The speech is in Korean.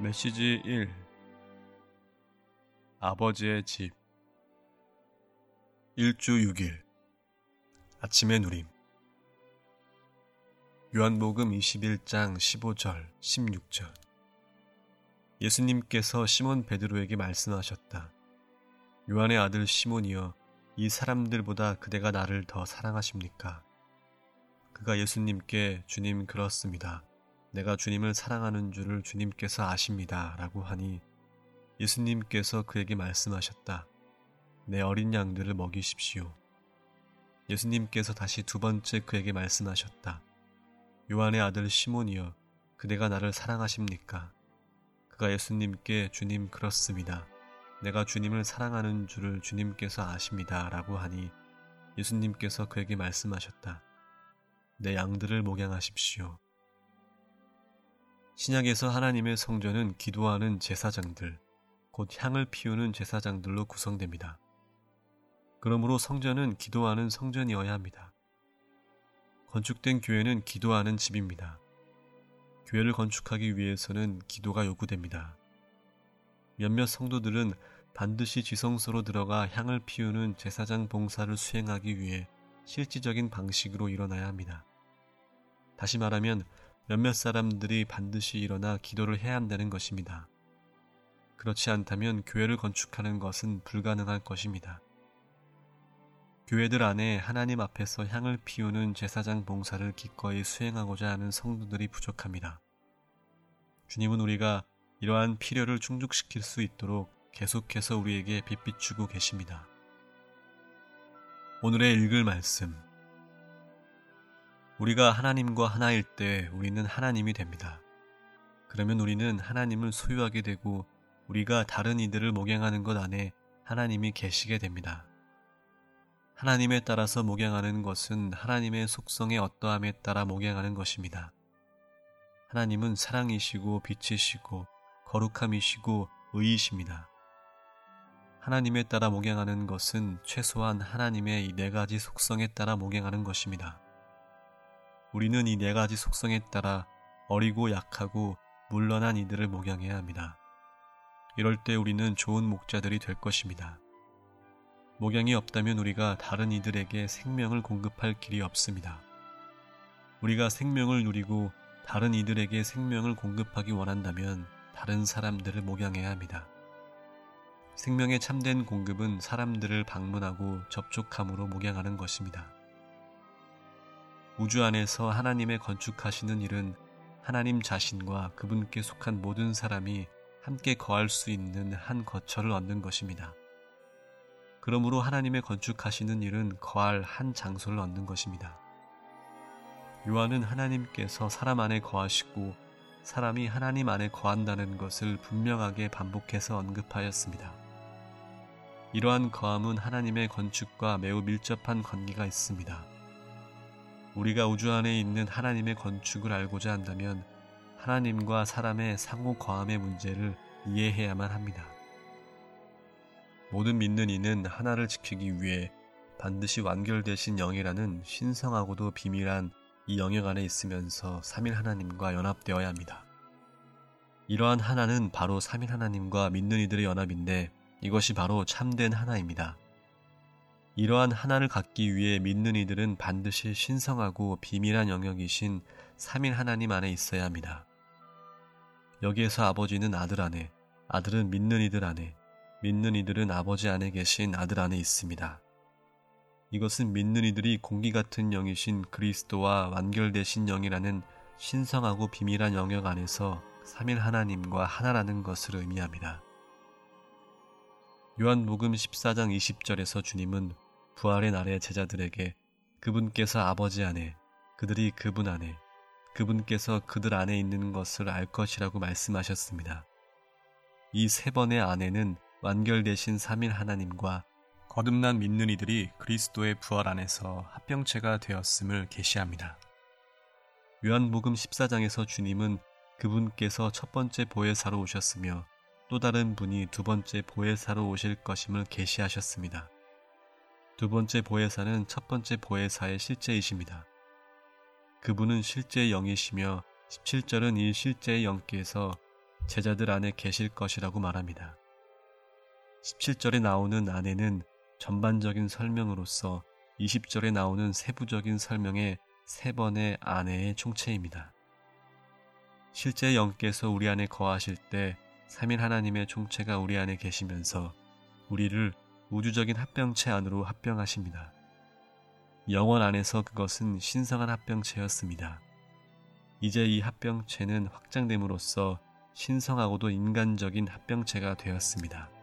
메시지 1 아버지의 집 1주 6일 아침의 누림 요한복음 21장 15절 16절 예수님께서 시몬 베드로에게 말씀하셨다. 요한의 아들 시몬이여 이 사람들보다 그대가 나를 더 사랑하십니까? 그가 예수님께 주님 그렇습니다. 내가 주님을 사랑하는 줄을 주님께서 아십니다. 라고 하니 예수님께서 그에게 말씀하셨다. 내 어린 양들을 먹이십시오. 예수님께서 다시 두 번째 그에게 말씀하셨다. 요한의 아들 시몬이여, 그대가 나를 사랑하십니까? 그가 예수님께 주님 그렇습니다. 내가 주님을 사랑하는 줄을 주님께서 아십니다. 라고 하니 예수님께서 그에게 말씀하셨다. 내 양들을 목양하십시오. 신약에서 하나님의 성전은 기도하는 제사장들, 곧 향을 피우는 제사장들로 구성됩니다. 그러므로 성전은 기도하는 성전이어야 합니다. 건축된 교회는 기도하는 집입니다. 교회를 건축하기 위해서는 기도가 요구됩니다. 몇몇 성도들은 반드시 지성소로 들어가 향을 피우는 제사장 봉사를 수행하기 위해 실질적인 방식으로 일어나야 합니다. 다시 말하면 몇몇 사람들이 반드시 일어나 기도를 해야 한다는 것입니다. 그렇지 않다면 교회를 건축하는 것은 불가능할 것입니다. 교회들 안에 하나님 앞에서 향을 피우는 제사장 봉사를 기꺼이 수행하고자 하는 성도들이 부족합니다. 주님은 우리가 이러한 필요를 충족시킬 수 있도록 계속해서 우리에게 빛비추고 계십니다. 오늘의 읽을 말씀 우리가 하나님과 하나일 때 우리는 하나님이 됩니다. 그러면 우리는 하나님을 소유하게 되고 우리가 다른 이들을 목양하는 것 안에 하나님이 계시게 됩니다. 하나님에 따라서 목양하는 것은 하나님의 속성의 어떠함에 따라 목양하는 것입니다. 하나님은 사랑이시고 빛이시고 거룩함이시고 의이십니다. 하나님에 따라 목양하는 것은 최소한 하나님의 이 네 가지 속성에 따라 목양하는 것입니다. 우리는 이 네 가지 속성에 따라 어리고 약하고 물러난 이들을 목양해야 합니다. 이럴 때 우리는 좋은 목자들이 될 것입니다. 목양이 없다면 우리가 다른 이들에게 생명을 공급할 길이 없습니다. 우리가 생명을 누리고 다른 이들에게 생명을 공급하기 원한다면 다른 사람들을 목양해야 합니다. 생명의 참된 공급은 사람들을 방문하고 접촉함으로 목양하는 것입니다. 우주 안에서 하나님의 건축하시는 일은 하나님 자신과 그분께 속한 모든 사람이 함께 거할 수 있는 한 거처를 얻는 것입니다. 그러므로 하나님의 건축하시는 일은 거할 한 장소를 얻는 것입니다. 요한은 하나님께서 사람 안에 거하시고 사람이 하나님 안에 거한다는 것을 분명하게 반복해서 언급하였습니다. 이러한 거함은 하나님의 건축과 매우 밀접한 관계가 있습니다. 우리가 우주 안에 있는 하나님의 건축을 알고자 한다면 하나님과 사람의 상호 거함의 문제를 이해해야만 합니다. 모든 믿는 이는 하나를 지키기 위해 반드시 완결되신 영이라는 신성하고도 비밀한 이 영역 안에 있으면서 3일 하나님과 연합되어야 합니다. 이러한 하나는 바로 3일 하나님과 믿는 이들의 연합인데 이것이 바로 참된 하나입니다. 이러한 하나를 갖기 위해 믿는 이들은 반드시 신성하고 비밀한 영역이신 3일 하나님 안에 있어야 합니다. 여기에서 아버지는 아들 안에, 아들은 믿는 이들 안에, 믿는 이들은 아버지 안에 계신 아들 안에 있습니다. 이것은 믿는 이들이 공기 같은 영이신 그리스도와 완결되신 영이라는 신성하고 비밀한 영역 안에서 3일 하나님과 하나라는 것을 의미합니다. 요한복음 14장 20절에서 주님은 부활의 날에 제자들에게 그분께서 아버지 안에, 그들이 그분 안에, 그분께서 그들 안에 있는 것을 알 것이라고 말씀하셨습니다. 이 세 번의 안에는 완결되신 3일 하나님과 거듭난 믿는 이들이 그리스도의 부활 안에서 합병체가 되었음을 계시합니다. 요한복음 14장에서 주님은 그분께서 첫 번째 보혜사로 오셨으며 또 다른 분이 두 번째 보혜사로 오실 것임을 계시하셨습니다. 두 번째 보혜사는 첫 번째 보혜사의 실제이십니다. 그분은 실제의 영이시며 17절은 이 실제의 영께서 제자들 안에 계실 것이라고 말합니다. 17절에 나오는 아내는 전반적인 설명으로서 20절에 나오는 세부적인 설명의 세 번의 아내의 총체입니다. 실제 영께서 우리 안에 거하실 때 3인 하나님의 총체가 우리 안에 계시면서 우리를 우주적인 합병체 안으로 합병하십니다. 영원 안에서 그것은 신성한 합병체였습니다. 이제 이 합병체는 확장됨으로써 신성하고도 인간적인 합병체가 되었습니다.